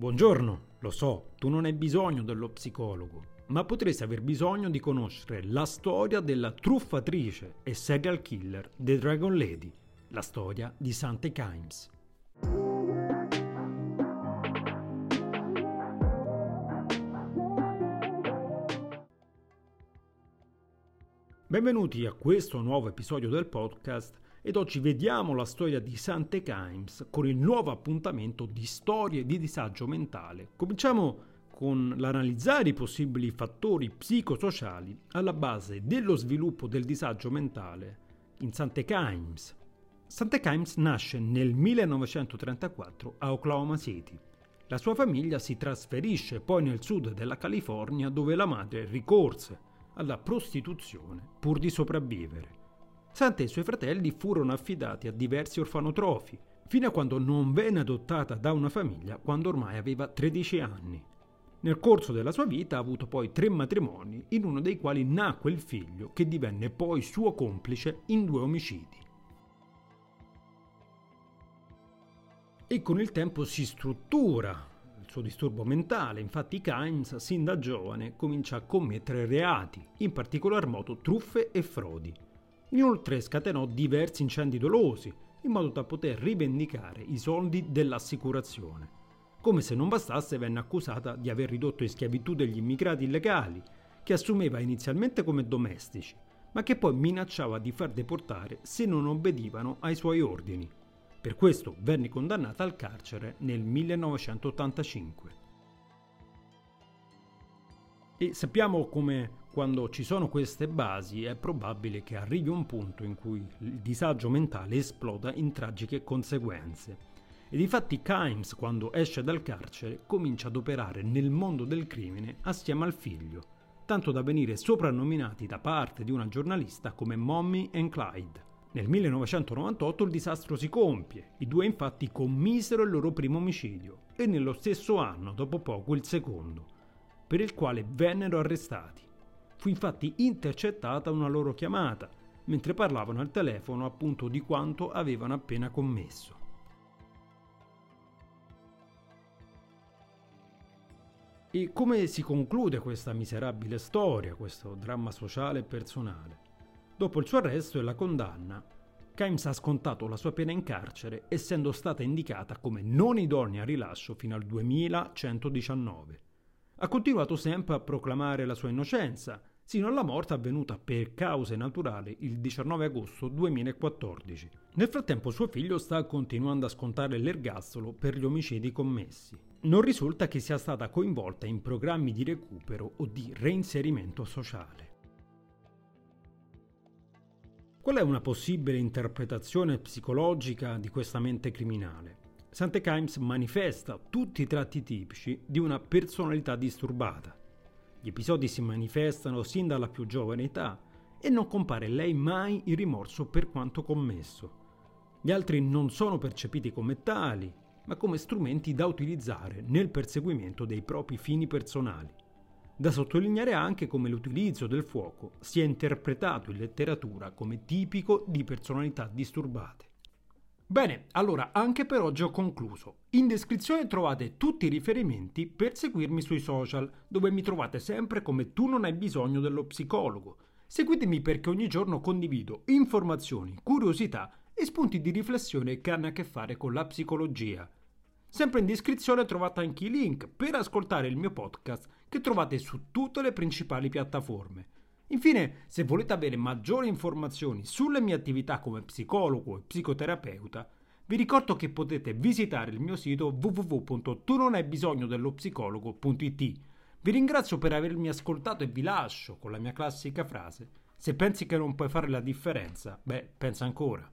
Buongiorno, lo so, tu non hai bisogno dello psicologo, ma potresti aver bisogno di conoscere la storia della truffatrice e serial killer The Dragon Lady, la storia di Sante Kimes. Benvenuti a questo nuovo episodio del podcast ed oggi vediamo la storia di Sante Kimes con il nuovo appuntamento di storie di disagio mentale. Cominciamo con l'analizzare i possibili fattori psicosociali alla base dello sviluppo del disagio mentale in Sante Kimes. Sante Kimes nasce nel 1934 a Oklahoma City. La sua famiglia si trasferisce poi nel sud della California dove la madre ricorse alla prostituzione pur di sopravvivere. Santa e i suoi fratelli furono affidati a diversi orfanotrofi, fino a quando non venne adottata da una famiglia quando ormai aveva 13 anni. Nel corso della sua vita ha avuto poi tre matrimoni, in uno dei quali nacque il figlio che divenne poi suo complice in due omicidi. E con il tempo si struttura suo disturbo mentale, infatti Kynes, sin da giovane, comincia a commettere reati, in particolar modo truffe e frodi. Inoltre scatenò diversi incendi dolosi, in modo da poter rivendicare i soldi dell'assicurazione. Come se non bastasse venne accusata di aver ridotto in schiavitù degli immigrati illegali, che assumeva inizialmente come domestici, ma che poi minacciava di far deportare se non obbedivano ai suoi ordini. Per questo venne condannata al carcere nel 1985. E sappiamo come quando ci sono queste basi è probabile che arrivi un punto in cui il disagio mentale esploda in tragiche conseguenze. E difatti Kimes, quando esce dal carcere, comincia ad operare nel mondo del crimine assieme al figlio, tanto da venire soprannominati da parte di una giornalista come Mommy and Clyde. Nel 1998 il disastro si compie, i due infatti commisero il loro primo omicidio e nello stesso anno, dopo poco, il secondo, per il quale vennero arrestati. Fu infatti intercettata una loro chiamata, mentre parlavano al telefono appunto di quanto avevano appena commesso. E come si conclude questa miserabile storia, questo dramma sociale e personale? Dopo il suo arresto e la condanna, Kimes ha scontato la sua pena in carcere essendo stata indicata come non idonea a rilascio fino al 2119. Ha continuato sempre a proclamare la sua innocenza, sino alla morte avvenuta per cause naturali il 19 agosto 2014. Nel frattempo suo figlio sta continuando a scontare l'ergastolo per gli omicidi commessi. Non risulta che sia stata coinvolta in programmi di recupero o di reinserimento sociale. Qual è una possibile interpretazione psicologica di questa mente criminale? Sante Kimes manifesta tutti i tratti tipici di una personalità disturbata. Gli episodi si manifestano sin dalla più giovane età e non compare lei mai il rimorso per quanto commesso. Gli altri non sono percepiti come tali, ma come strumenti da utilizzare nel perseguimento dei propri fini personali. Da sottolineare anche come l'utilizzo del fuoco sia interpretato in letteratura come tipico di personalità disturbate. Bene, allora anche per oggi ho concluso. In descrizione trovate tutti i riferimenti per seguirmi sui social, dove mi trovate sempre come tu non hai bisogno dello psicologo. Seguitemi perché ogni giorno condivido informazioni, curiosità e spunti di riflessione che hanno a che fare con la psicologia. Sempre in descrizione trovate anche i link per ascoltare il mio podcast che trovate su tutte le principali piattaforme. Infine, se volete avere maggiori informazioni sulle mie attività come psicologo e psicoterapeuta, vi ricordo che potete visitare il mio sito www.tunonhai-bisogno-dello-psicologo.it. Vi ringrazio per avermi ascoltato e vi lascio con la mia classica frase: se pensi che non puoi fare la differenza, beh, pensa ancora.